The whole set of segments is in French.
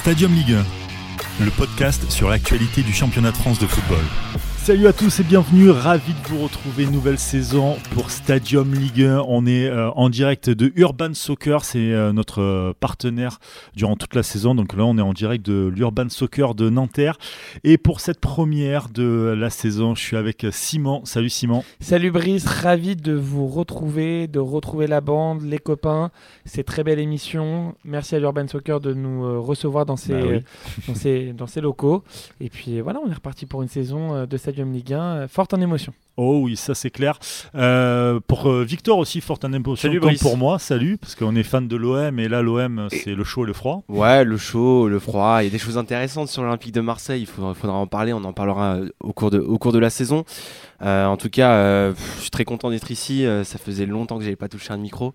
Stadium Ligue 1, le podcast sur l'actualité du championnat de France de football. Salut à tous et bienvenue, ravi de vous retrouver nouvelle saison pour Stadium Ligue 1. On est euh, en direct de Urban Soccer, c'est euh, notre euh, partenaire durant toute la saison. Donc là, on est en direct de l'Urban Soccer de Nanterre. Et pour cette première de la saison, je suis avec Simon. Salut Simon. Salut Brice, ravi de vous retrouver, de retrouver la bande, les copains. C'est très belle émission. Merci à l'Urban Soccer de nous euh, recevoir dans ses, Bah oui. dans, ses, dans ses locaux. Et puis voilà, on est reparti pour une saison de Stadium Ligue 1 euh, forte en émotion. Oh oui, ça c'est clair. Euh, pour euh, Victor aussi, forte en émotion Salut, comme Brice. pour moi. Salut, parce qu'on est fan de l'OM et là l'OM c'est le chaud et le froid. Ouais, le chaud, le froid, il y a des choses intéressantes sur l'Olympique de Marseille, il faudra, faudra en parler, on en parlera au cours de, au cours de la saison. Euh, en tout cas, euh, pff, je suis très content d'être ici, ça faisait longtemps que j'avais pas touché un micro.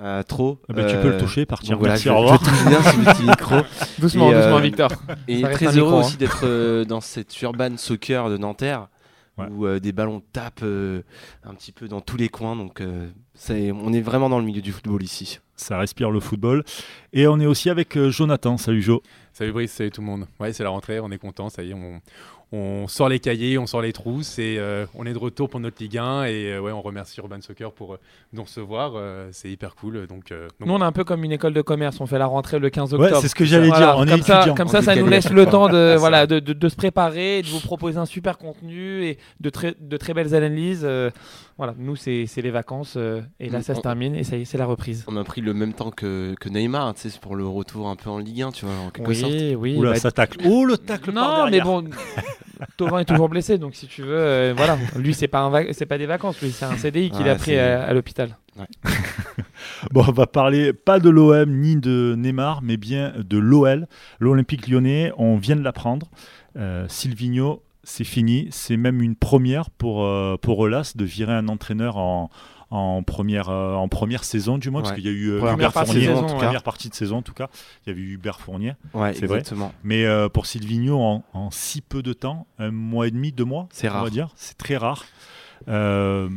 Euh, trop. Ah bah, tu Euh, peux le toucher, partir. voilà, Merci, je, au je revoir. touche bien le petit micro. Doucement, Et, euh, doucement, Victor. Et très heureux micro, hein. aussi d'être euh, dans cette urban soccer de Nanterre, Ouais. où euh, des ballons tapent euh, un petit peu dans tous les coins. Donc, euh, on est vraiment dans le milieu du football ici. Ça respire le football. Et on est aussi avec euh, Jonathan. Salut Jo. Salut Brice, salut tout le monde. Ouais, c'est la rentrée, on est content, ça y est, on, on sort les cahiers, on sort les trousses et euh, on est de retour pour notre Ligue 1 et euh, ouais, on remercie Urban Soccer pour euh, nous recevoir, euh, c'est hyper cool. Donc, euh, donc Nous, on est un peu comme une école de commerce. On fait la rentrée le 15 Ouais, octobre. c'est ce que j'allais Voilà, dire. On est comme ça, comme ça, ça nous laisse le temps de, voilà, de, de- de se préparer, de vous proposer un super contenu et de très, de très belles analyses. euh, voilà, nous, c'est c'est les vacances euh, et là, ça se termine et ça y est, c'est la reprise. On a pris le même temps que, que Neymar, tu sais, c'est pour le retour un peu en Ligue 1, tu vois, en quelque sorte. Oui, oui. Oula, bah, ça tacle. Oh, le tacle par non, mais bon, Tovin est toujours blessé, donc si tu veux, euh, voilà. Lui, c'est pas, un vac- c'est pas des vacances, lui, c'est un CDI qu'il Ouais, a pris à l'hôpital. Bon, on va parler pas de l'OM ni de Neymar, mais bien de l'OL, l'Olympique lyonnais. On vient de l'apprendre. Euh, Silvino, c'est fini. C'est même une première pour, euh, pour Olas de virer un entraîneur en, en, première, euh, en première saison, du moins, parce qu'il y a eu euh, Première Hubert partie de Fournier. saison, en tout ouais. cas. Première partie de saison, en tout cas. Il y avait eu Hubert Fournier. Ouais, C'est vrai. Mais euh, pour Silvino, en, en si peu de temps, un mois et demi, deux mois, C'est on va rare. dire, c'est très rare. Euh,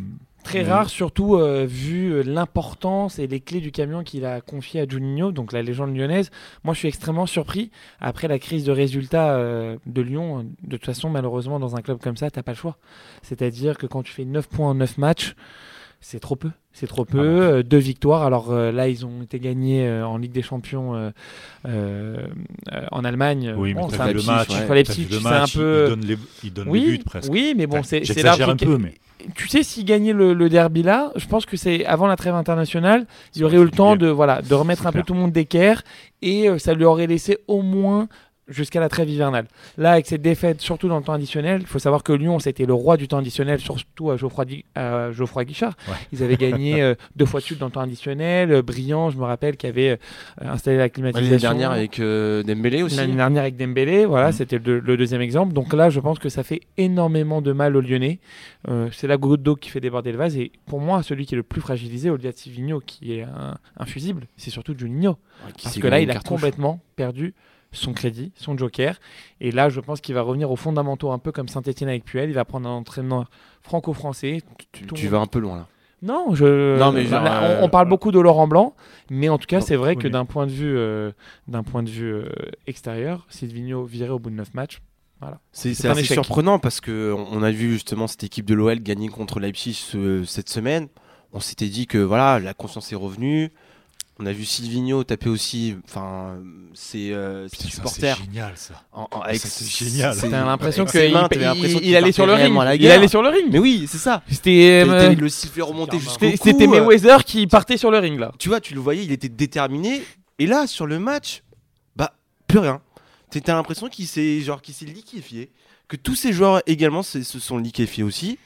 Très rare, surtout euh, vu l'importance et les clés du camion qu'il a confié à Juninho, donc la légende lyonnaise. Moi, je suis extrêmement surpris. Après la crise de résultats euh, de Lyon, de toute façon, malheureusement, dans un club comme ça, t'as pas le choix. C'est-à-dire que quand tu fais 9 points en 9 matchs, c'est trop peu. C'est trop peu. Ah bah. Euh, deux victoires. Alors euh, là, ils ont été gagnés euh, en Ligue des Champions en Allemagne. oui, mais Bon, c'est un le match. ouais. c'est un peu- Il donne les, oui, buts presque. oui, mais bon, Enfin, c'est J'exagère un peu, mais tu sais, s'il gagnait le, le derby là, je pense que c'est avant la trêve internationale, il Ça aurait aurait eu le temps de, voilà, de remettre un peu tout le monde d'équerre et ça lui aurait laissé au moins jusqu'à la trêve hivernale. Là, avec cette défaite, surtout dans le temps additionnel, il faut savoir que Lyon, c'était le roi du temps additionnel, surtout à Geoffroy, Di- à Geoffroy Guichard. Ouais. Ils avaient gagné euh, deux fois de suite dans le temps additionnel. Euh, Brillant, je me rappelle, qui avait euh, installé la climatisation. L'année dernière avec euh, Dembélé aussi. L'année dernière avec Dembélé, voilà, Mhm. c'était le, le deuxième exemple. Donc là, je pense que ça fait énormément de mal aux Lyonnais. Euh, c'est la goutte d'eau qui fait déborder le vase. Et pour moi, celui qui est le plus fragilisé, au-delà de Silvino, qui est un, infusible, c'est surtout Juninho. Ouais, qui Parce que là, il a cartouche. complètement perdu son crédit, son joker. Et là, je pense qu'il va revenir aux fondamentaux, un peu comme Saint-Etienne avec Puel. Il va prendre un entraîneur franco-français. Tu, vas un peu loin là. Non, je... Non, mais genre, là, on, euh, on parle beaucoup de Laurent Blanc, mais en tout cas, c'est vrai oui, que d'un point de vue, euh, d'un point de vue euh, extérieur, Silvino viré au bout de 9 matchs. C'est C'est assez échec. surprenant parce que on on a vu justement cette équipe de l'OL gagner contre Leipzig ce- cette semaine. On s'était dit que voilà, la confiance est revenue. On a vu Silvino taper aussi, enfin, ses, euh, ses Putain, ça, supporters. C'est génial ça. en- en- avec Ça, c'est génial. T'as l'impression qu'il il, allait sur le ring. Il allait sur le ring. Mais oui, c'est ça. C'était euh, le sifflet remonter C'était- jusqu'au cou. c'était euh, Mayweather qui partait sur le ring là. tu vois, tu le voyais, il était déterminé. Et là, sur le match, bah, plus rien. T'as l'impression qu'il s'est genre qu'il s'est liquéfié, que tous ces joueurs également se sont liquéfiés aussi.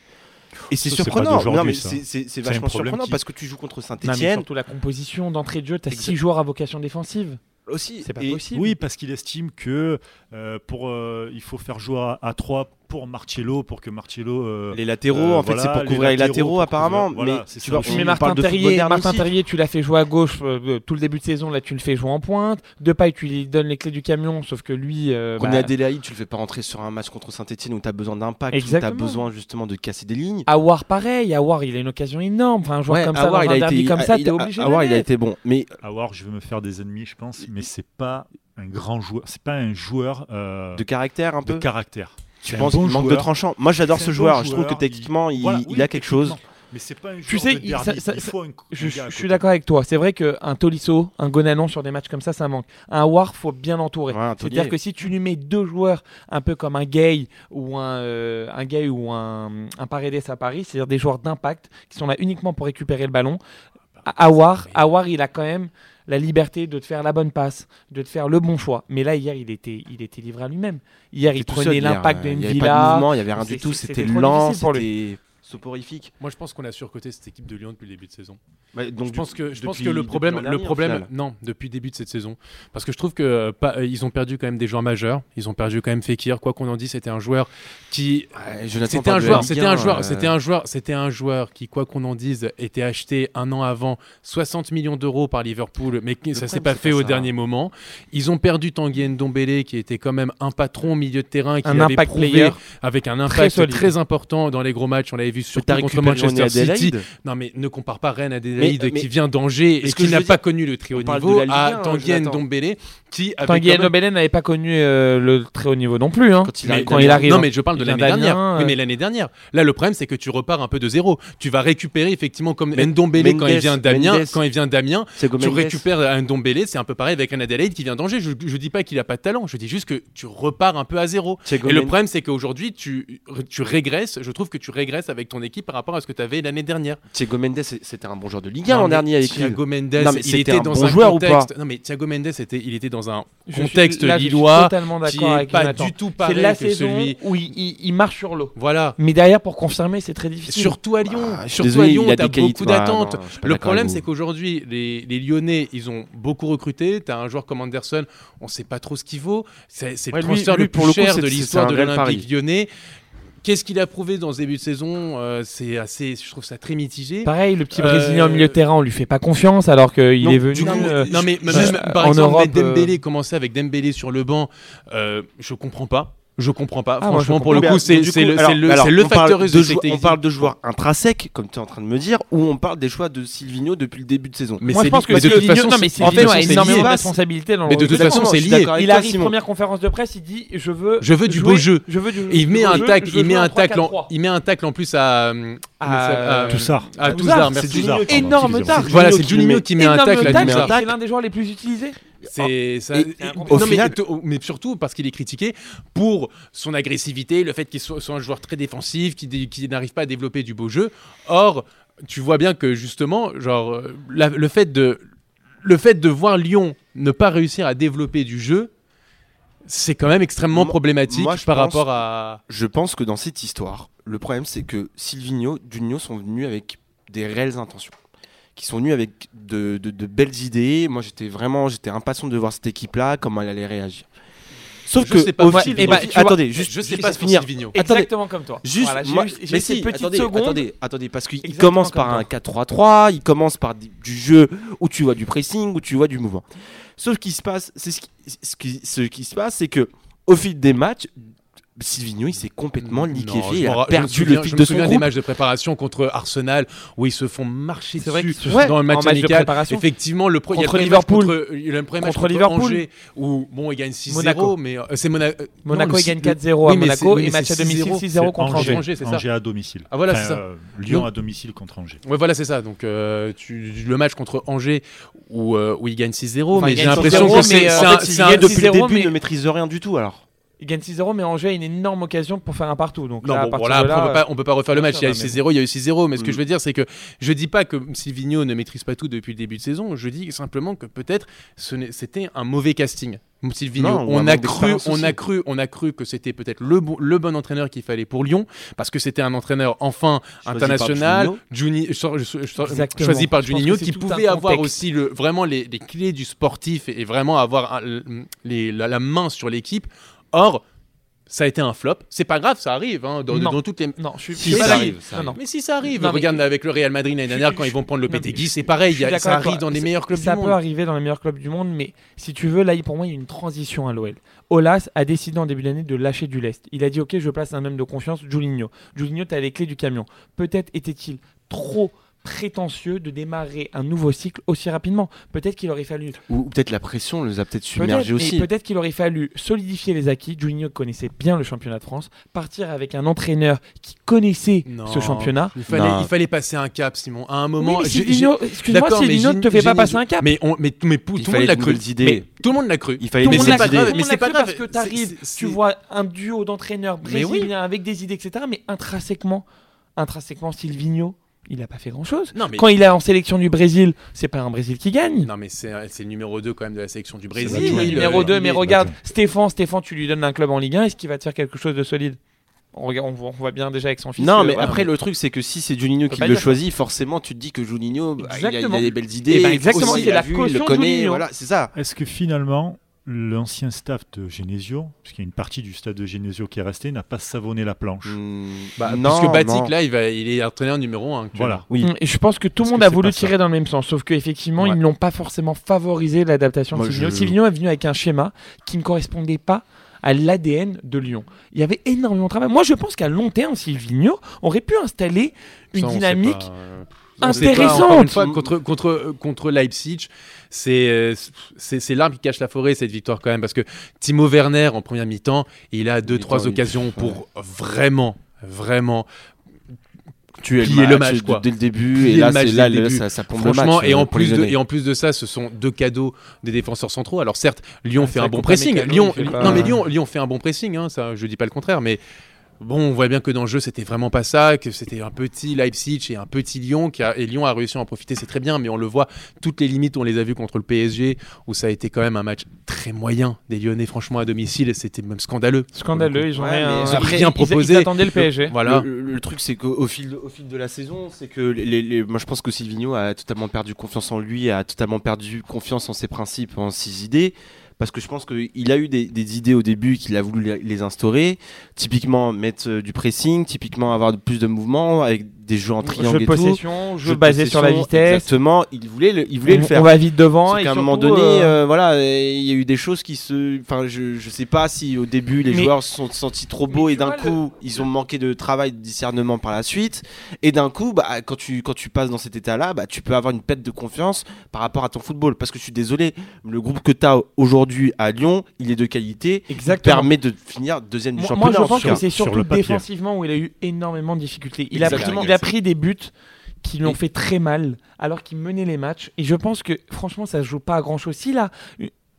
Et c'est surprenant. Non, mais c'est- vachement surprenant qui- parce que tu joues contre Saint-Etienne surtout la composition d'entrée de jeu, t'as Exact. 6 joueurs à vocation défensive. aussi. C'est pas Et- possible. Oui, parce qu'il estime que euh, pour, euh, il faut faire jouer à, à 3 pour Marcello, pour que Marcello. euh, Les latéraux, Euh, en fait, voilà, c'est pour couvrir les latéraux, latéraux apparemment. couvrir- voilà, mais c'est tu ça vois, on mais Martin de Terrier, Martin. Terrier, tu l'as fait jouer à gauche euh, tout le début de saison. Là, tu le fais jouer en pointe. Depay, tu lui donnes les clés du camion, sauf que lui. euh, René bah, Adélaïde, tu le fais pas rentrer sur un match contre Saint-Etienne où tu as besoin d'impact, où tu as besoin justement de casser des lignes. Awar, pareil. Awar, il a une occasion énorme. Enfin, un joueur Ouais, comme ça, Aouar, dans il un a derby été, comme ça, il t'es a- obligé de le il a été bon. Mais À voir, je vais me faire des ennemis, je pense, mais c'est pas un grand joueur. C'est pas un joueur euh, De caractère un de peu? caractère. Tu penses bon qu'il manque de tranchant Moi, j'adore ce bon joueur. Je trouve que techniquement, il, Voilà, il oui, a quelque chose. Mais c'est pas un Tu joueur sais, de il- derby. ça- ça- Il faut un- Je, suis d'accord avec toi. C'est vrai qu'un Tolisso, un Gonanon sur des matchs comme ça, ça manque. Un War, faut bien l'entourer. Ouais, C'est-à-dire que si tu lui mets deux joueurs, un peu comme un Gay ou un, euh, un Gay ou un, un Paredes à Paris, c'est-à-dire des joueurs d'impact qui sont là uniquement pour récupérer le ballon. A- Awar, Awar, il a quand même la liberté de te faire la bonne passe, de te faire le bon choix. Mais là, hier, il était, il était livré à lui-même. Hier, il prenait l'impact de Il n'y avait pas de Mvila. mouvement, il n'y avait rien du tout. C'était lent, difficile pour lui. c'était soporifique. Moi, je pense qu'on a surcoté cette équipe de Lyon depuis le début de saison. Donc, je du- pense que, je pense que le problème, le problème, non, depuis le début de cette saison, parce que je trouve que euh, pas- euh, ils ont perdu quand même des joueurs majeurs. Ils ont perdu quand même Fekir. Quoi qu'on en dise, c'était un joueur qui, Ouais, c'était un joueur, Ligue c'était 1, un joueur, euh, c'était un joueur, c'était un joueur qui, quoi qu'on en dise, était acheté un an avant 60 millions d'euros par Liverpool, mais qui- ça s'est pas fait pas au ça. dernier moment. Ils ont perdu Tanguy Ndombele, qui était quand même un patron au milieu de terrain, qui Un avait prouvé player. avec un impact très, important dans les gros matchs. On l'avait vu surtout contre Manchester City. Adélaïde Non mais ne compare pas Rennes Adélaïde Mais- mais- qui vient d'Angers et qui n'a pas connu le très haut niveau à 1, Tanguy Jonathan. Ndombele qui avait Tanguy quand même- Ndombele n'avait pas connu euh, le très haut niveau non plus. Hein. Quand il arrive. Non hein. mais je parle de l'année dernière. mais l'année dernière. Là le problème c'est que tu repars un peu de zéro. Tu vas récupérer effectivement comme Mais- Ndombele quand il vient d'Amiens, quand il vient d'Amiens, tu récupères un Ndombele, c'est un peu pareil avec un Adélaïde qui vient d'Angers. Je, je dis pas qu'il a pas de talent, je dis juste que tu repars un peu à zéro. Et le problème, c'est qu'aujourd'hui, tu, tu régresses. Je trouve que tu régresses avec ton équipe par rapport à ce que tu avais l'année dernière. Thiago Mendes, c'était un bon joueur de Ligue 1 Non, l'an dernier avec lui. Thiago Mendes, Non, mais il c'était était un dans bon un joueur ou pas contexte. Non, mais Thiago Mendes, était, il était dans un Je suis- contexte là, je suis lillois totalement qui d'accord est avec pas du tout pareil la que saison celui. où il, il- il marche sur l'eau. Voilà. Mais derrière, pour confirmer, c'est très difficile. Surtout à Lyon. Ah, Surtout désolé, à Lyon, il a tu as des qualités- beaucoup d'attentes. Le problème, c'est qu'aujourd'hui, les, les Lyonnais, ils ont beaucoup recruté. Tu as un joueur comme Anderson, on sait pas trop ce qu'il vaut. C'est le transfert le plus pour le coup, cher de l'histoire de l'Olympique lyonnais. Qu'est-ce qu'il a prouvé dans ce début de saison Euh, C'est assez, je trouve ça très mitigé. Pareil, le petit Euh, Brésilien au milieu de terrain, on lui fait pas confiance alors qu'il est venu. du coup, euh, Non mais euh, même, par en exemple, Europe, Dembélé, euh, commencer avec Dembélé sur le banc, euh, je comprends pas. Je comprends pas. Ah, Franchement, pour le coup, euh, c'est le, alors- alors, facteur de de jou- cette On parle de joueurs intrinsèques, comme tu es en train de me dire, ou on parle des choix de Silvino depuis le début de saison Mais Moi, c'est je pense que de toute Silvino- façon, non, mais c'est- en Silvino fait, a c'est énormément lié. de responsabilités dans Mais de toute façon, c'est lié. Il arrive Simon. première conférence de presse, il dit je veux Je veux du jouer- beau jeu. je veux du Et il met un tacle, il met un 3-4-3. tacle, en, il met un tacle en plus à, euh, comment À- ça- à- Toussard. à Toussard, Toussard, merci. Toussard, Énorme tacle. Voilà, c'est Juninho qui met- un tacle Toussard. C'est l'un des joueurs les plus utilisés. C'est ça- Et- et- et non, au mais, surtout parce qu'il est critiqué pour son agressivité, le fait qu'il soit, soit un joueur très défensif, qui, qui n'arrive pas à développer du beau jeu. Or, tu vois bien que justement, genre, euh, la- le fait de le fait de voir Lyon ne pas réussir à développer du jeu, c'est quand même extrêmement Moi- problématique moi, par pense- rapport à. Je pense que dans cette histoire, le problème c'est que Silvino, Juninho sont venus avec des réelles intentions. Qui sont venus avec de, de- de belles idées. Moi j'étais vraiment j'étais impatient de voir cette équipe-là, comment elle allait réagir. Sauf Je que sais pas au pour fi- Silvino. au fi- Eh tu vois, attendez, juste, je sais pas pour finir. Attendez. Exactement comme toi. Juste, Voilà, moi- eu- mais si, attendez, attendez, attendez, parce qu'il commence comme par un 4-3-3, il commence par du du jeu où tu vois du pressing, où tu vois du mouvement. Sauf qu'il se passe, c'est ce qui, ce qui, ce qui se passe, c'est que au fil des matchs, Silvino il s'est complètement liquéfié, je il me a je me perdu souviens- le fil je de me son souviens des matchs de préparation contre Arsenal où ils se font marcher vrai dessus se- Ouais, dans le match match de amical. préparation. Effectivement, le, Contre premier match Liverpool. contre, le premier match Contre contre Liverpool. Angers où bon, ils gagnent 6-0, Monaco. mais euh, c'est Mona- euh, Monaco, non, il le- gagne 4-0 à oui, Monaco oui, et match à domicile 6-0. 6-0 contre Angers. Angers. Ça. Angers à domicile. Ah, voilà, Enfin, c'est ça. euh, Lyon à domicile contre Angers. Ouais, voilà, c'est ça. Donc, euh, tu, le match contre Angers où, euh, où ils gagnent 6-0, Enfin, mais ils j'ai gagnent l'impression 6-0, que c'est euh, un- ils gagnent depuis le 6-0, début ne maîtrise rien du tout alors. Il gagne 6-0, mais Angers a une énorme occasion pour faire un partout. Donc Non, là, à bon, partir voilà, de après, on peut pas, on peut pas refaire le match. Il y a eu non, mais 6-0, il y a eu 6-0, mais ce que Mm. je veux dire, c'est que je dis pas que Silvino ne maîtrise pas tout depuis le début de saison. Je dis simplement que peut-être c'était un mauvais casting. Silvino, Non, on a cru, on a cru, on a cru que c'était peut-être le, bon- le bon entraîneur qu'il fallait pour Lyon, parce que c'était un entraîneur enfin Choisi par international, Juninho. Juni- Exactement. choisi par Juninho, qui pouvait avoir aussi le, vraiment les, les clés du sportif et, et vraiment avoir un- l- les- la, la main sur l'équipe. Or, ça a été un flop. C'est pas grave, ça arrive hein, dans, Non. dans toutes les. Non, je suis Si, ça arrive, ça non. Mais si ça arrive, Non, mais- regarde avec le Real Madrid l'année dernière quand ils vont prendre le je- c'est pareil, y a- ça arrive dans les meilleurs clubs Ça du peut monde. arriver dans les meilleurs clubs du monde, mais si tu veux, là, pour moi, il y a une transition à l'OL. Olas a décidé en début d'année de lâcher du lest. Il a dit Ok, je place un homme de confiance, Julinho. Julinho, tu as les clés du camion. Peut-être était-il trop prétentieux de démarrer un nouveau cycle aussi rapidement. Peut-être qu'il aurait fallu Ou, ou peut-être la pression les a peut-être submergés aussi. Peut-être qu'il aurait fallu solidifier les acquis. Juninho connaissait bien le championnat de France, partir avec un entraîneur qui connaissait Non. ce championnat. Il fallait, Non. il fallait passer un cap, Simon. À un moment, excuse-moi, Silvino ne te fait pas passer un cap. Mais, on, mais, mais tout, le monde l'a cru. Mais tout le monde l'a cru. Il fallait mais c'est pas grave. mais c'est pas grave. parce que tu arrives, tu vois un duo d'entraîneurs brésiliens avec des idées, etc. Mais intrinsèquement, intrinsèquement, Silvino, il n'a pas fait grand-chose. Non, mais Quand il est en sélection du Brésil, c'est pas un Brésil qui gagne. Non mais c'est c'est le numéro 2 quand même de la sélection du Brésil. Oui, le il, numéro euh, 2, il mais regarde. Stéphane, Stéphane, tu lui donnes un club en Ligue 1, est-ce qu'il va te faire quelque chose de solide? On, regarde, on voit, bien déjà avec son fils. Non, que, mais voilà. après, le truc, c'est que si c'est Juninho qui le ça. choisit, forcément, tu te dis que Juninho, bah, il, a, il a Exactement. des belles idées. Eh ben, exactement, aussi, c'est il a la vu, il caution le connaît. Juninho. Voilà, c'est ça. Est-ce que finalement, l'ancien staff de Genesio, parce qu'il y a une partie du staff de Genesio qui est resté, n'a pas savonné la planche Hmm, Bah, non, puisque Batik non. là, il, va, il est entraîneur numéro 1. Voilà. Oui. Et je pense que tout le monde que a voulu ça tirer dans le même sens, sauf qu'effectivement, Ouais. ils n'ont pas forcément favorisé l'adaptation de Silvino. je- est venu avec un schéma qui ne correspondait pas à l'ADN de Lyon. Il y avait énormément de travail. Moi, je pense qu'à long terme, Silvino aurait pu installer une dynamique intéressante. Encore une fois, contre, contre, contre Leipzig, c'est l'arbre qui cache la forêt, cette victoire quand même, parce que Timo Werner, en première mi-temps, il a deux, trois occasions pour vraiment, vraiment Tu es plier le match, quoi. dès le début. Plier Et là, le match là, le là, début. ça, ça plombe le Franchement, match. et, euh, en plus de, et en plus de ça, ce sont deux cadeaux des défenseurs centraux. Alors certes, Lyon Ah, fait un bon pressing. Lyon, pas- non mais Lyon, Lyon fait un bon pressing. Hein, ça, je dis pas le contraire, mais bon, on voit bien que dans le jeu, c'était vraiment pas ça, que c'était un petit Leipzig et un petit Lyon qui a, et Lyon a réussi à en profiter, c'est très bien, mais on le voit, toutes les limites, on les a vues contre le PSG, où ça a été quand même un match très moyen des Lyonnais, franchement à domicile, c'était même scandaleux. Scandaleux, ils ont Ouais, rien, proposé. Ils attendaient le PSG. Voilà. Le, le- le truc, c'est qu'au fil, de- au fil de la saison, c'est que les, les- moi je pense que Silvino a totalement perdu confiance en lui, a totalement perdu confiance en ses principes, en ses idées. Parce que je pense qu'il a eu des, idées au début qu'il a voulu les, instaurer. Typiquement, mettre euh, du pressing, typiquement avoir plus de mouvements avec des jeux en Jeu triangle de et tout. possession, Jeu jeu basé sur la vitesse. Exactement, il voulait le, il voulait on, le faire. on va vite devant. Et qu'à un moment donné, euh, euh, voilà, il y a eu des choses qui se. Enfin, je, je sais pas si au début les Mais- joueurs se sont sentis trop beaux et d'un coup ils ont manqué de travail, de discernement par la suite. Et d'un coup, bah, quand tu quand tu passes dans cet état-là, bah, tu peux avoir une perte de confiance par rapport à ton football. Parce que je suis désolé, le groupe que tu as aujourd'hui à Lyon, il est de qualité, il Exactement. permet de finir deuxième du Moi, championnat. moi, je en pense que c'est sur surtout le papier. défensivement où il a eu énormément de difficultés. Il a, pris, Exactement. il a pris des buts qui lui ont Et- fait très mal alors qu'il menait les matchs. Et je pense que franchement, ça se joue pas à grand chose. S'il a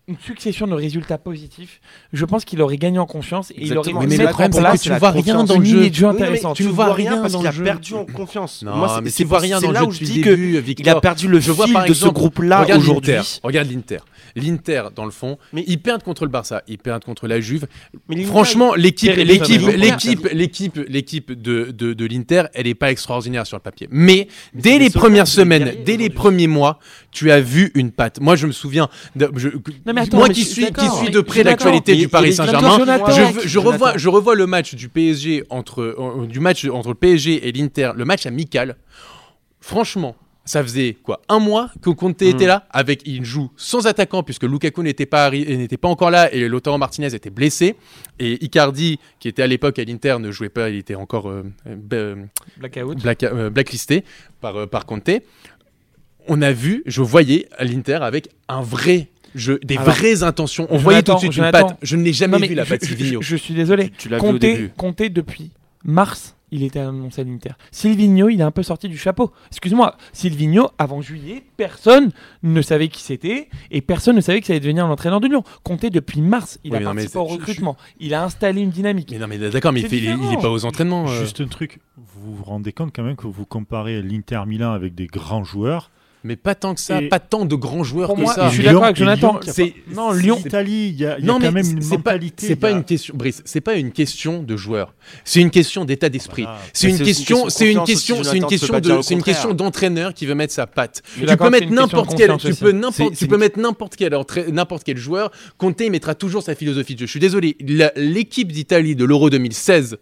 une- succession de résultats positifs, je pense qu'il aurait gagné en confiance et il aurait problème, en c'est que place tu vois rien dans le jeu. jeu Oui, non, mais intéressante. tu ne vois rien parce dans qu'il a le jeu. perdu en confiance. Non, Moi, c'est- mais tu vois rien c'est dans le là jeu où je depuis dis le que début, il a perdu le Je vois fil par de ce groupe-là aujourd'hui. l'Inter, Regarde l'Inter. L'Inter, dans le fond, Mais- ils perdent contre le Barça, ils perdent contre la Juve. Mais Franchement, l'équipe, l'équipe, l'équipe, l'équipe, l'équipe de, de, de l'Inter, elle n'est pas extraordinaire sur le papier. Mais dès les premières semaines, dès les premiers mois, tu as vu une patte. Moi, je me souviens, de- je- mais attends, moi mais qui je suis suis, qui suis de près l'actualité du Paris Saint-Germain, je, revois, je revois le match du PSG entre, euh, du match entre le PSG et l'Inter, le match amical. Franchement, ça faisait quoi un mois que Conte Hmm. était là? Avec il joue sans attaquant puisque Lukaku n'était pas n'était pas encore là et Lautaro Martinez était blessé et Icardi qui était à l'époque à l'Inter ne jouait pas il était encore euh, euh, Blackout. black- euh, blacklisté par euh, par Conte on a vu je voyais à l'Inter avec un vrai jeu des Alors, vraies intentions on voyait tout de suite une patte je n'ai jamais Non, mais vu la je- patte je, Silvino je- je suis désolé. Tu l'as vu au Conte, début. Conte, depuis mars, il était annoncé à l'Inter. Silvino, il est un peu sorti du chapeau. Excuse-moi, Silvino, avant juillet, personne ne savait qui c'était et personne ne savait que ça allait devenir l'entraîneur de Lyon. Conte, depuis mars, il Oui, a participé au je- recrutement. Il a installé une dynamique. mais non mais d'accord mais fait- il, est- il est différent. pas aux entraînements euh. Juste un truc, vous vous rendez compte quand même que vous comparez l'Inter Milan avec des grands joueurs. Mais pas tant que ça Et- pas tant de grands joueurs Pour que moi, ça je suis d'accord avec Jonathan. C'est- non, Lyon. L'Italie, il y a, il y a non, quand mais même une c'est pas, mentalité. c'est pas a- une question, Brice, c'est pas une question de joueur. C'est une question d'état d'esprit. Voilà. C'est une question, c'est une question, c'est une question de, c'est une question d'entraîneur qui veut mettre sa patte. Tu peux mettre n'importe quel, tu peux n'importe, tu mettre n'importe quel, entra- n'importe quel joueur. Conte il mettra toujours sa philosophie de jeu. Je suis désolé, l'équipe d'Italie de l'Euro 2016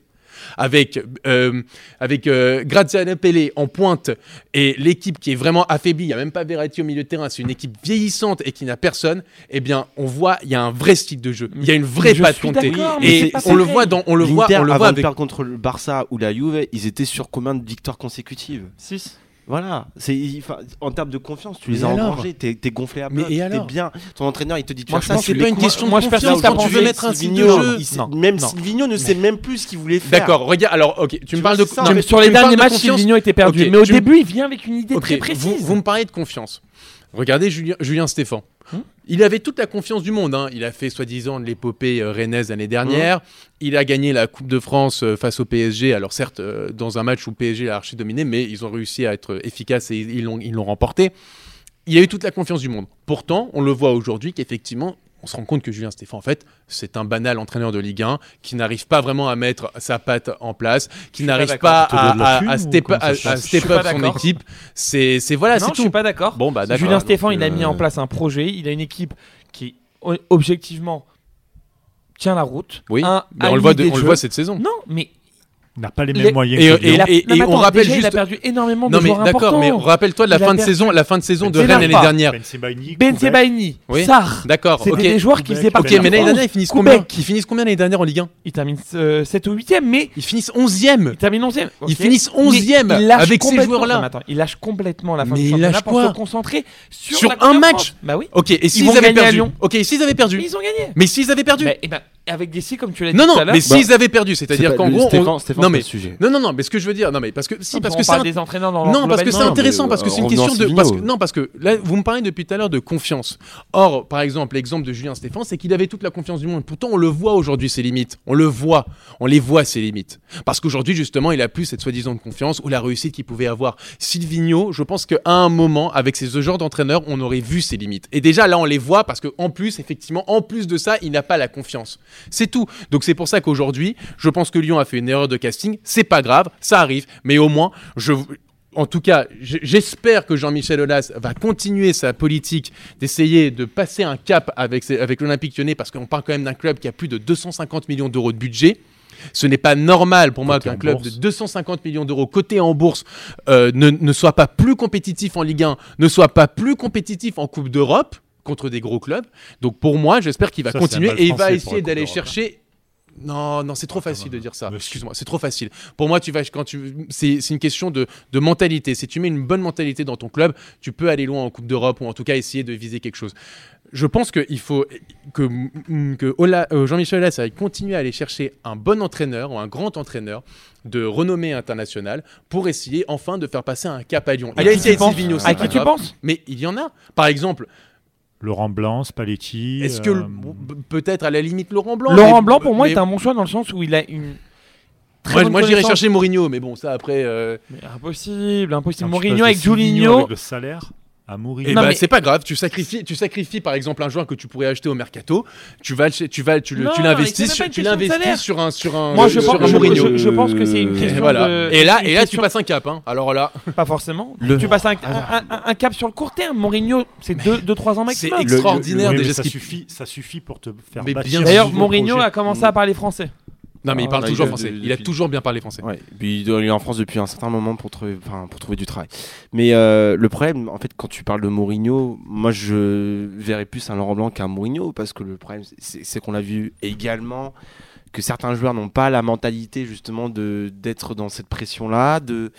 avec euh, avec euh, Graziano Pelle en pointe et l'équipe qui est vraiment affaiblie, il n'y a même pas Verratti au milieu de terrain, c'est une équipe vieillissante et qui n'a personne, eh bien on voit il y a un vrai style de jeu, il y a une vraie patte mais et on le voit dans on le voit on le voit avec contre le Barça ou la Juve, ils étaient sur combien de victoires consécutives? 6. Voilà, c'est en termes de confiance, tu les as engorgés, t'es t'es gonflé à Mais bloc, t'es bien. Ton entraîneur, il te dit tu Moi, vas je faire, pense c'est pas une question de moi, je confiance quand tu veux mettre un style de jeu. il sait- Non, même. Silvino ne sait même plus ce qu'il voulait faire. D'accord, regarde, alors ok, tu, Tu me parles de fait. Sur les derniers de matchs, confiance. Silvino était perdu. Mais au début, il vient avec une idée très vous, précise. vous me parlez de confiance. Regardez Julien, Julien Stéphan. Hmm il avait toute la confiance du monde. hein. Il a fait soi-disant de l'épopée euh, rennaise l'année dernière. Il a gagné la Coupe de France euh, face au PSG. Alors certes, euh, dans un match où PSG a archi dominé, mais ils ont réussi à être efficaces et ils l'ont, ils l'ont remporté. Il a eu toute la confiance du monde. Pourtant, on le voit aujourd'hui qu'effectivement, on se rend compte que Julien Stéphan, en fait, c'est un banal entraîneur de Ligue 1 qui n'arrive pas vraiment à mettre sa patte en place, qui n'arrive pas à, à- step, à- up son équipe. C'est, voilà, c'est je suis tout. pas d'accord. Bon, bah. Julien Stéphan, il a Donc, mis euh, en place un projet. Il a une équipe qui, objectivement, tient la route. Oui, mais on le voit, de- on le voit cette saison. Non, mais n'a pas les Les- mêmes moyens et- que et- et- on rappelle déjà, il a juste- perdu énormément de Non mais joueurs d'accord, importants. mais rappelle-toi de la Il fin de perdu- saison, la fin de saison de Rennes l'année dernière. Ben Sebaini, Ben Oui. Sarr, D'accord, c'était ok. des joueurs qui faisaient partie Ok, mais de l'année dernière, ils finissent Koubek. combien Ils finissent combien l'année dernière en Ligue 1 Ils terminent euh, 7 ou 8e, mais Ils finissent 11e. ils terminent 11e. Ils ok. finissent Mais 11e ils lâchent avec ces complètement- joueurs-là. Ils lâchent complètement la fin Mais du ils pour quoi se concentrer sur, un de match. Bah oui. Ok, et s'ils avaient perdu Lyon. Ok, et s'ils avaient perdu Mais ils ont gagné. Mais s'ils avaient perdu Bah, eh ben, avec des si comme tu l'as dit Non, non, mais s'ils avaient perdu, c'est-à-dire qu'en gros. Stéphane, Non, mais. le sujet. Non, non, non, mais ce que je veux dire, non, mais parce que si, parce on que c'est des entraîneurs dans Non, parce que c'est intéressant, parce que c'est une question de. Parce que, non, parce que là, vous me parlez depuis tout à l'heure de confiance. Or, par exemple, l'exemple de Julien Stéphane, c'est qu'il avait toute la confiance du monde. Pourtant, on le voit aujourd'hui, ses limites. On le voit. On les voit, ses limites. Parce qu'aujourd'hui, justement, il a plus cette soi-disant confiance ou la réussite qu'il pouvait avoir. Silvino, je pense qu'à un moment, avec ce genre d'entraîneur, on aurait vu ses limites. Et déjà, là, on les voit parce qu'en plus, effectivement, en plus de ça, il n'a pas la confiance. C'est tout. Donc, c'est pour ça qu'aujourd'hui, je pense que Lyon a fait une erreur de casting. C'est pas grave, ça arrive. Mais au moins, je, en tout cas, j'espère que Jean-Michel Aulas va continuer sa politique d'essayer de passer un cap avec, l'Olympique lyonnais parce qu'on parle quand même d'un club qui a plus de 250 millions d'euros de budget. Ce n'est pas normal pour moi qu'un club bourse. de 250 millions d'euros coté en bourse euh, ne, ne soit pas plus compétitif en Ligue 1, ne soit pas plus compétitif en Coupe d'Europe contre des gros clubs. Donc pour moi, j'espère qu'il va Ça, continuer et il va essayer d'aller hein. chercher. Non, non, c'est trop Ah, facile de dire ça. Excuse-moi, c'est trop facile. Pour moi, tu vas quand tu, c'est c'est une question de, de mentalité. Si tu mets une bonne mentalité dans ton club, tu peux aller loin en Coupe d'Europe ou en tout cas essayer de viser quelque chose. Je pense qu'il faut que, que Ola- euh, Jean-Michel Aulas va continuer à aller chercher un bon entraîneur ou un grand entraîneur de renommée internationale pour essayer enfin de faire passer un cap à Lyon. À Il a qui essayé tu avec penses Silvino, c'est À qui tu penses? Mais il y en a. Par exemple, Laurent Blanc, Spalletti. est-ce que euh, le- peut-être à la limite Laurent Blanc Laurent mais- Blanc, pour moi, est un bon choix dans le sens où il a une. très Moi, moi j'irais connaissance- chercher Mourinho, mais bon, ça après. euh, Mais impossible, impossible. Mourinho avec Juninho. Avec le salaire à mourir. Eh Non, ben, mais- c'est pas grave, tu sacrifies, tu sacrifies par exemple un joueur que tu pourrais acheter au mercato, tu vas, le- tu vas, tu le- Non, tu mais l'investis, c'est tu l'investis sur un, sur un, Moi, je sur pense, un je, Mourinho. je- je pense que c'est une Et question voilà. de. Et là, et là, tu passes un cap. Hein. Alors là, Pas forcément. Le- Tu passes un, un- un- un cap sur le court terme. Mourinho, c'est 2-3 ans c'est maximum. ex- extraordinaire déjà ça suffit, ça suffit pour te faire D'ailleurs, Mourinho projet. a commencé à parler français. Non, mais il Ah, parle là, toujours français. Il a toujours bien parlé français. Ouais, puis il aller en France depuis un certain moment pour trouver, pour trouver du travail. Mais euh, le problème, en fait, quand tu parles de Mourinho, moi je verrais plus un Laurent Blanc qu'un Mourinho parce que le problème, c'est qu'on a vu également que certains joueurs n'ont pas la mentalité justement de d'être dans cette pression-là, de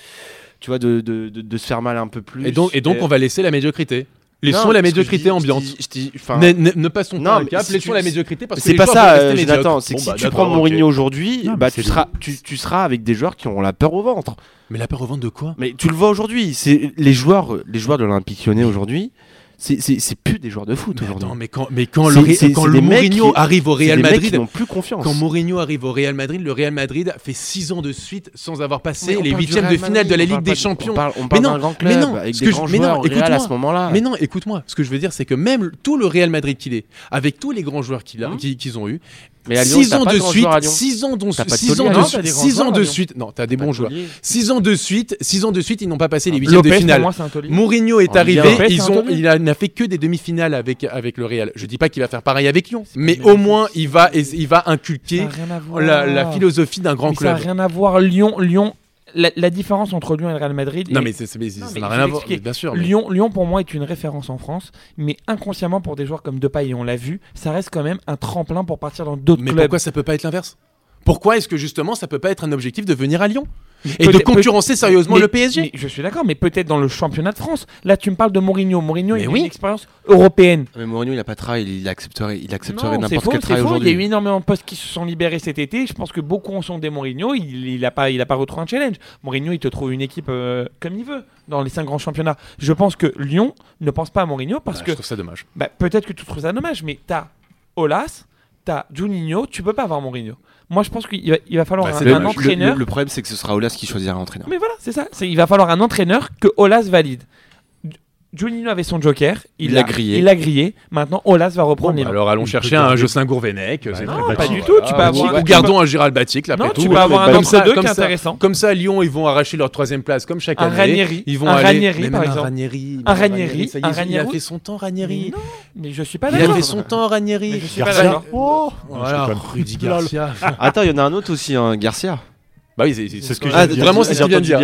tu vois, de, de, de, de se faire mal un peu plus. Et donc, et donc, on va laisser la médiocrité. Laissons Non, la médiocrité ambiante. je dis- je dis- enfin, Ne, ne- ne passons Non, pas un cap, si laissons tu- la médiocrité parce que C'est pas ça, euh. Jonathan. C'est que Bon, si bah, tu prends. Mourinho aujourd'hui, bah, tu, seras, tu, tu seras avec des joueurs qui auront la peur au ventre. Mais la peur au ventre de quoi? Mais tu le vois aujourd'hui, c'est les joueurs, les joueurs de l'Olympique Lyonnais aujourd'hui, c'est plus des joueurs de foot Mais aujourd'hui. mais quand, mais quand le, quand Mourinho qui- arrive au Real des mecs qui Madrid, n'ont plus confiance. Quand Mourinho arrive au Real Madrid, le Real Madrid fait 6 ans de suite sans avoir passé Mais les huitièmes de finale de la Ligue des Champions. On parle, on parle non, d'un grand mais club non, avec des je- mais non, joueurs au Real à écoute-moi. ce moment-là. Mais non, écoute-moi, ce que je veux dire, c'est que même tout le Real Madrid qu'il est, avec tous les grands joueurs qu'il a, Hum. qu'ils ont eu, Mais à Lyon, 6 t'as ans de suite, joueurs à Lyon. 6 ans de pas de six ans taulier à de suite. Non, t'as des bons joueurs. taulier. 6 ans de suite, 6 ans de suite, ils n'ont pas passé les huitièmes de finale. Mourinho est arrivé, ils ont, il a- n'a fait que des demi-finales avec, avec le Real. Je dis pas qu'il va faire pareil avec Lyon, mais au moins il va, il va inculquer la, la philosophie d'un grand Mais Ça n'a club. rien à voir. Lyon, Lyon. La, la différence entre Lyon et le Real Madrid. Non est- mais c'est- mais ça Non, mais n'a je rien vais à voir, l'expliquer. bien sûr. mais- Lyon, Lyon, pour moi, est une référence en France, mais inconsciemment, pour des joueurs comme Depay, et on l'a vu, ça reste quand même un tremplin pour partir dans d'autres Mais clubs. pourquoi ça peut pas être l'inverse? Pourquoi est-ce que justement ça peut pas être un objectif de venir à Lyon? Et de concurrencer sérieusement mais- le PSG. mais je suis d'accord, mais peut-être dans le championnat de France. Là, tu me parles de Mourinho. Mourinho, Mais il a une expérience européenne. Mais Mourinho, il a pas de travail, il, accepterait, il accepterait n'importe quel travail faux. Il y a aujourd'hui. eu énormément de postes qui se sont libérés cet été. Je pense que beaucoup en sont des Mourinho. Il, il a pas, il a pas retrouvé un challenge. Mourinho, il te trouve une équipe euh, comme il veut dans les cinq grands championnats. Je pense que Lyon ne pense pas à Mourinho parce Ouais, que je trouve ça dommage. bah, peut-être que tu trouves ça dommage, mais t'as Olas, t'as Juninho, tu peux pas avoir Mourinho. Moi, je pense qu'il va, il va falloir Bah, un, le- entraîneur. le- le problème, c'est que ce sera Olas qui choisira l'entraîneur. Mais voilà, c'est ça. Il va falloir un entraîneur que Olas valide. Ju- Juninho avait son joker, il l'a grillé. Il l'a grillé. Maintenant, Olas va reprendre Bon, les mains. alors allons chercher un Jocelyn Gourvenec. Bah, c'est non, pas du tout, tu peux Voilà. avoir- Ou gardons un Gérald Batic, là, Non, tu tout. peux avoir un Comme entre ça- deux qui comme est ça- intéressant. Comme ça, Lyon, ils vont arracher leur troisième place, comme chaque Un année. Ranieri, Ils vont un aller. Ranieri, Mais par exemple. Un Ranieri. Un Ranieri, Il a fait son temps, Ranieri. Non, mais je suis pas Il a d'accord. fait son temps, Ranieri. Je suis pas Garcia. d'accord. Oh Voilà. Rudy. Garcia. Attends, il y en a un autre aussi, hein, Garcia. Bah oui, c'est- ce que que j'ai Ah, dit. vraiment, c'est ce vient de dire.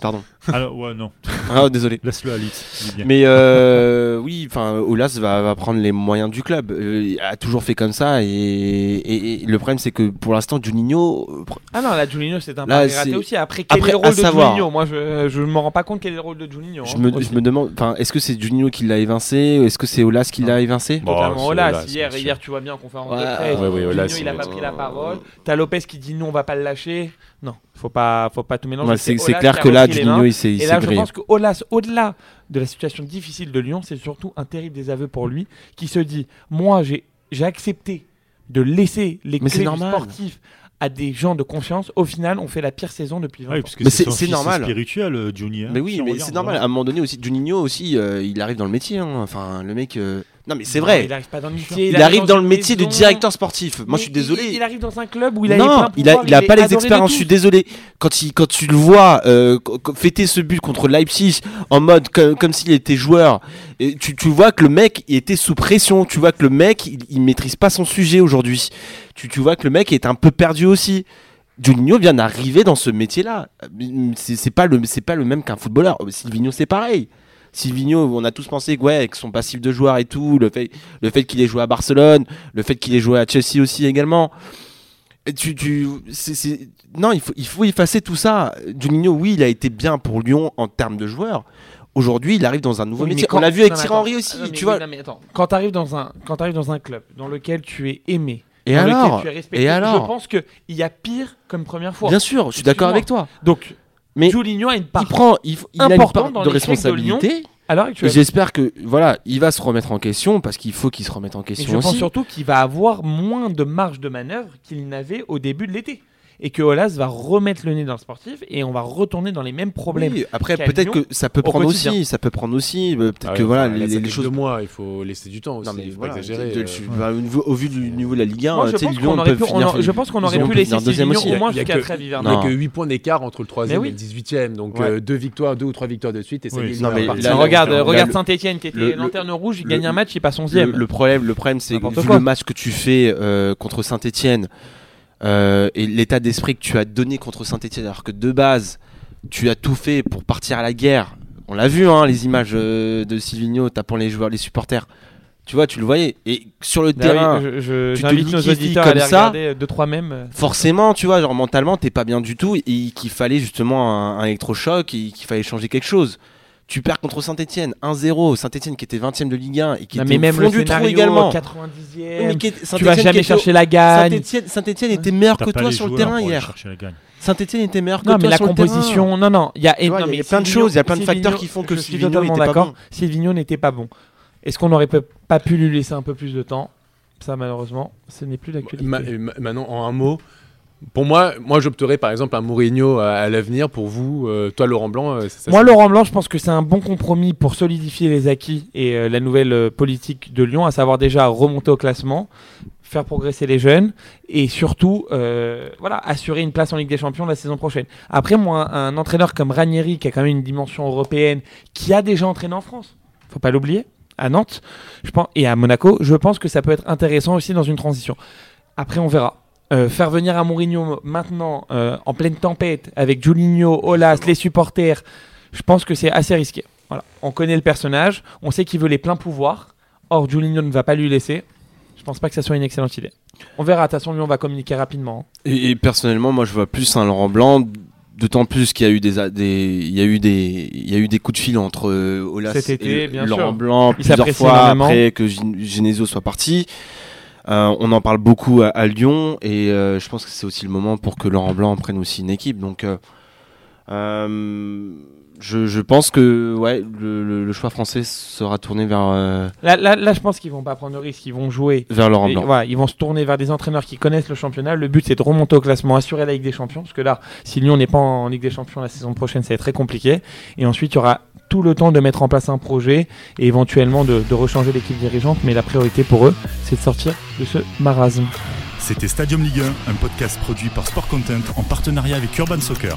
Pardon. Alors, ouais, non. Ah, désolé. Laisse-le à bien. Mais euh, oui, enfin, Olas va, va prendre les moyens du club. Euh, il a toujours fait comme ça et, et- et le problème c'est que pour l'instant, Juninho, euh, Ah non, là, Juninho, c'est un Là, pari c'est- raté aussi. Après, quel Après, est le à rôle de savoir. Juninho? Moi, je je ne me rends pas compte quel est le rôle de Juninho. je hein, me, je me demande, enfin, est-ce que c'est Juninho qui l'a évincé Est-ce que c'est Olas qui l'a évincé? Bon, Totalement. c'est Olas, hier, hier, tu vois bien en conférence Ouais, de presse. ouais, ouais, Juninho, Olas, il a c'est- pas pris la parole. T'as Lopez qui dit non, on va pas le lâcher. Non, faut pas, faut pas tout mélanger. Ouais, C'est clair que là. Juninho, il s'est Et je pense que Olas, au-delà de la situation difficile de Lyon, c'est surtout un terrible désaveu pour lui qui se dit Moi, j'ai j'ai accepté de laisser les Mais c'est clés du normal. sportif à des gens de confiance. Au final, on fait la pire saison depuis 20 Ouais, ans. que Mais c'est normal. spirituel, euh, Juni. hein, Mais oui, si mais c'est normal. À voilà. un moment donné aussi, Juninho aussi, euh, il arrive dans le métier. hein. Enfin, le mec. euh, Non, mais c'est vrai. Il arrive pas dans le métier. Il arrive dans le une métier de directeur sportif. Moi, Mais je suis désolé. Il, il arrive dans un club où il a les non, pleins il a, il a pas les expériences. Je suis désolé. Quand, il, quand tu le vois euh, fêter ce but contre Leipzig en mode comme, comme s'il était joueur, et tu, tu vois que le mec il était sous pression. Tu vois que le mec il, il maîtrise pas son sujet aujourd'hui. Tu, tu vois que le mec est un peu perdu aussi. Juninho vient d'arriver dans ce métier-là. C'est c'est pas le c'est pas le même qu'un footballeur. Silvino c'est pareil. Silvino, on a tous pensé que ouais, avec son passif de joueur et tout, le fait, le fait qu'il ait joué à Barcelone, le fait qu'il ait joué à Chelsea aussi également. Tu, tu, non, il faut, il faut effacer tout ça. Juninho, oui, il a été bien pour Lyon en termes de joueur. Aujourd'hui, il arrive dans un nouveau Oui, métier. quand- On l'a vu avec Thierry. Henry aussi. Non, mais tu oui, vois. non, mais attends. Quand tu arrives dans un quand t'arrives dans un club dans lequel tu es aimé, Et dans alors? lequel tu es respecté, Et alors? je pense que il y a pire comme première fois. Bien sûr, je suis d'accord avec toi. Donc, Mais Juninho a une part il prend, il, f- il a une part dans de l'échec de Lyon. responsabilité. Et j'espère que voilà, il va se remettre en question parce qu'il faut qu'il se remette en Et question je pense surtout qu'il va avoir moins de marge de manœuvre qu'il n'avait au début de l'été. Et que Olas va remettre le nez dans le sportif et on va retourner dans les mêmes problèmes. Oui, après peut-être que ça peut prendre quotidien. aussi, ça peut prendre aussi, euh, peut-être Ah que voilà les, ça les que choses. deux mois, il faut laisser du temps aussi. Non mais il faut voilà, pas exagérer. de- euh. bah, au, niveau, au vu du niveau de la Ligue 1, Moi, je tu sais, pense Lyon qu'on aurait peut pu, on finir- je pense qu'on aurait pu laisser deuxième aussi. au Il moins il jusqu'à trêve Il hivernale. n'y a que 8 points d'écart entre le 3 Mais et le 18e. Donc Ouais. euh, deux victoires, deux ou trois victoires de suite et ça il regarde, regarde Saint-Etienne qui était lanterne rouge, il gagne un match, il passe Le, 11ème. le problème, le problème, c'est le match que tu fais contre Saint-Etienne et l'état d'esprit que tu as donné contre Saint-Etienne, alors que de base, tu as tout fait pour partir à la guerre. On l'a vu, hein, les images euh, de Silvino tapant les joueurs, les supporters. Tu vois, tu le voyais. Et sur le Bah terrain, oui, je- je- tu te nos auditeurs à comme aller ça. regarder 2-3 mêmes. euh. forcément, tu vois, genre mentalement, t'es pas bien du tout et qu'il fallait justement un, un électrochoc et qu'il fallait changer quelque chose. Tu perds contre Saint-Etienne 1-0. Saint-Etienne qui était 20ème de Ligue 1 et qui Non, était mais même fond le du trou également. 90e. qui était- tu vas jamais au- chercher la gagne. Saint-Etienne, Saint-Étienne était meilleur que toi sur le terrain hier. Saint-Etienne était meilleur que Non, toi mais la sur le terrain. composition, non, non, il y a, vois, non, il y a mais plein de choses, il y a plein de facteurs qui font que Silvino totalement était pas d'accord. bon. Silvino n'était pas bon. Est-ce qu'on n'aurait pas- pu lui laisser un peu plus de temps? Ça, malheureusement, ce n'est plus l'actualité. Ma- ma- Maintenant, en un mot, pour moi, moi j'opterais par exemple un Mourinho à, à l'avenir. Pour vous, euh, toi Laurent Blanc, euh, ça- Moi, Laurent Blanc, je pense que c'est un bon compromis pour solidifier les acquis et euh, la nouvelle euh, politique de Lyon, à savoir déjà remonter au classement, faire progresser les jeunes et surtout euh, voilà, assurer une place en Ligue des Champions la saison prochaine. Après, moi, un entraîneur comme Ranieri, qui a quand même une dimension européenne, qui a déjà entraîné en France, faut pas l'oublier, à Nantes je pense, et à Monaco, je pense que ça peut être intéressant aussi dans une transition. Après, on verra. Euh, faire venir un Mourinho maintenant euh, en pleine tempête avec Juninho, Olas, les supporters, je pense que c'est assez risqué. Voilà. On connaît le personnage, on sait qu'il veut les pleins pouvoirs. Or, Juninho ne va pas lui laisser. Je pense pas que ça soit une excellente idée. On verra. De toute façon, lui, on va communiquer rapidement. hein. Et, et personnellement, moi, je vois plus un Laurent Blanc D'autant plus qu'il y a eu des, a- des- il y a eu des, il y a eu des coups de fil entre euh, Olas Cet été, et bien Laurent sûr. Blanc plusieurs fois énormément. après que Gen- Genesio soit parti. Euh, on en parle beaucoup à, à Lyon et euh, je pense que c'est aussi le moment pour que Laurent Blanc prenne aussi une équipe. Donc, euh, je, je pense que ouais, le, le- le choix français sera tourné vers, Là, là, là, je pense qu'ils vont pas prendre de risque, ils vont jouer. vers Laurent Et Blanc. ils vont se tourner vers des entraîneurs qui connaissent le championnat. Le but, c'est de remonter au classement, assurer la Ligue des Champions. Parce que là, si Lyon n'est pas en Ligue des Champions la saison prochaine, ça va être très compliqué. Et ensuite, il y aura tout le temps de mettre en place un projet et éventuellement de, rechanger l'équipe dirigeante. Mais la priorité pour eux, c'est de sortir de ce marasme. C'était Stadium Ligue 1, un podcast produit par Sport Content en partenariat avec Urban Soccer.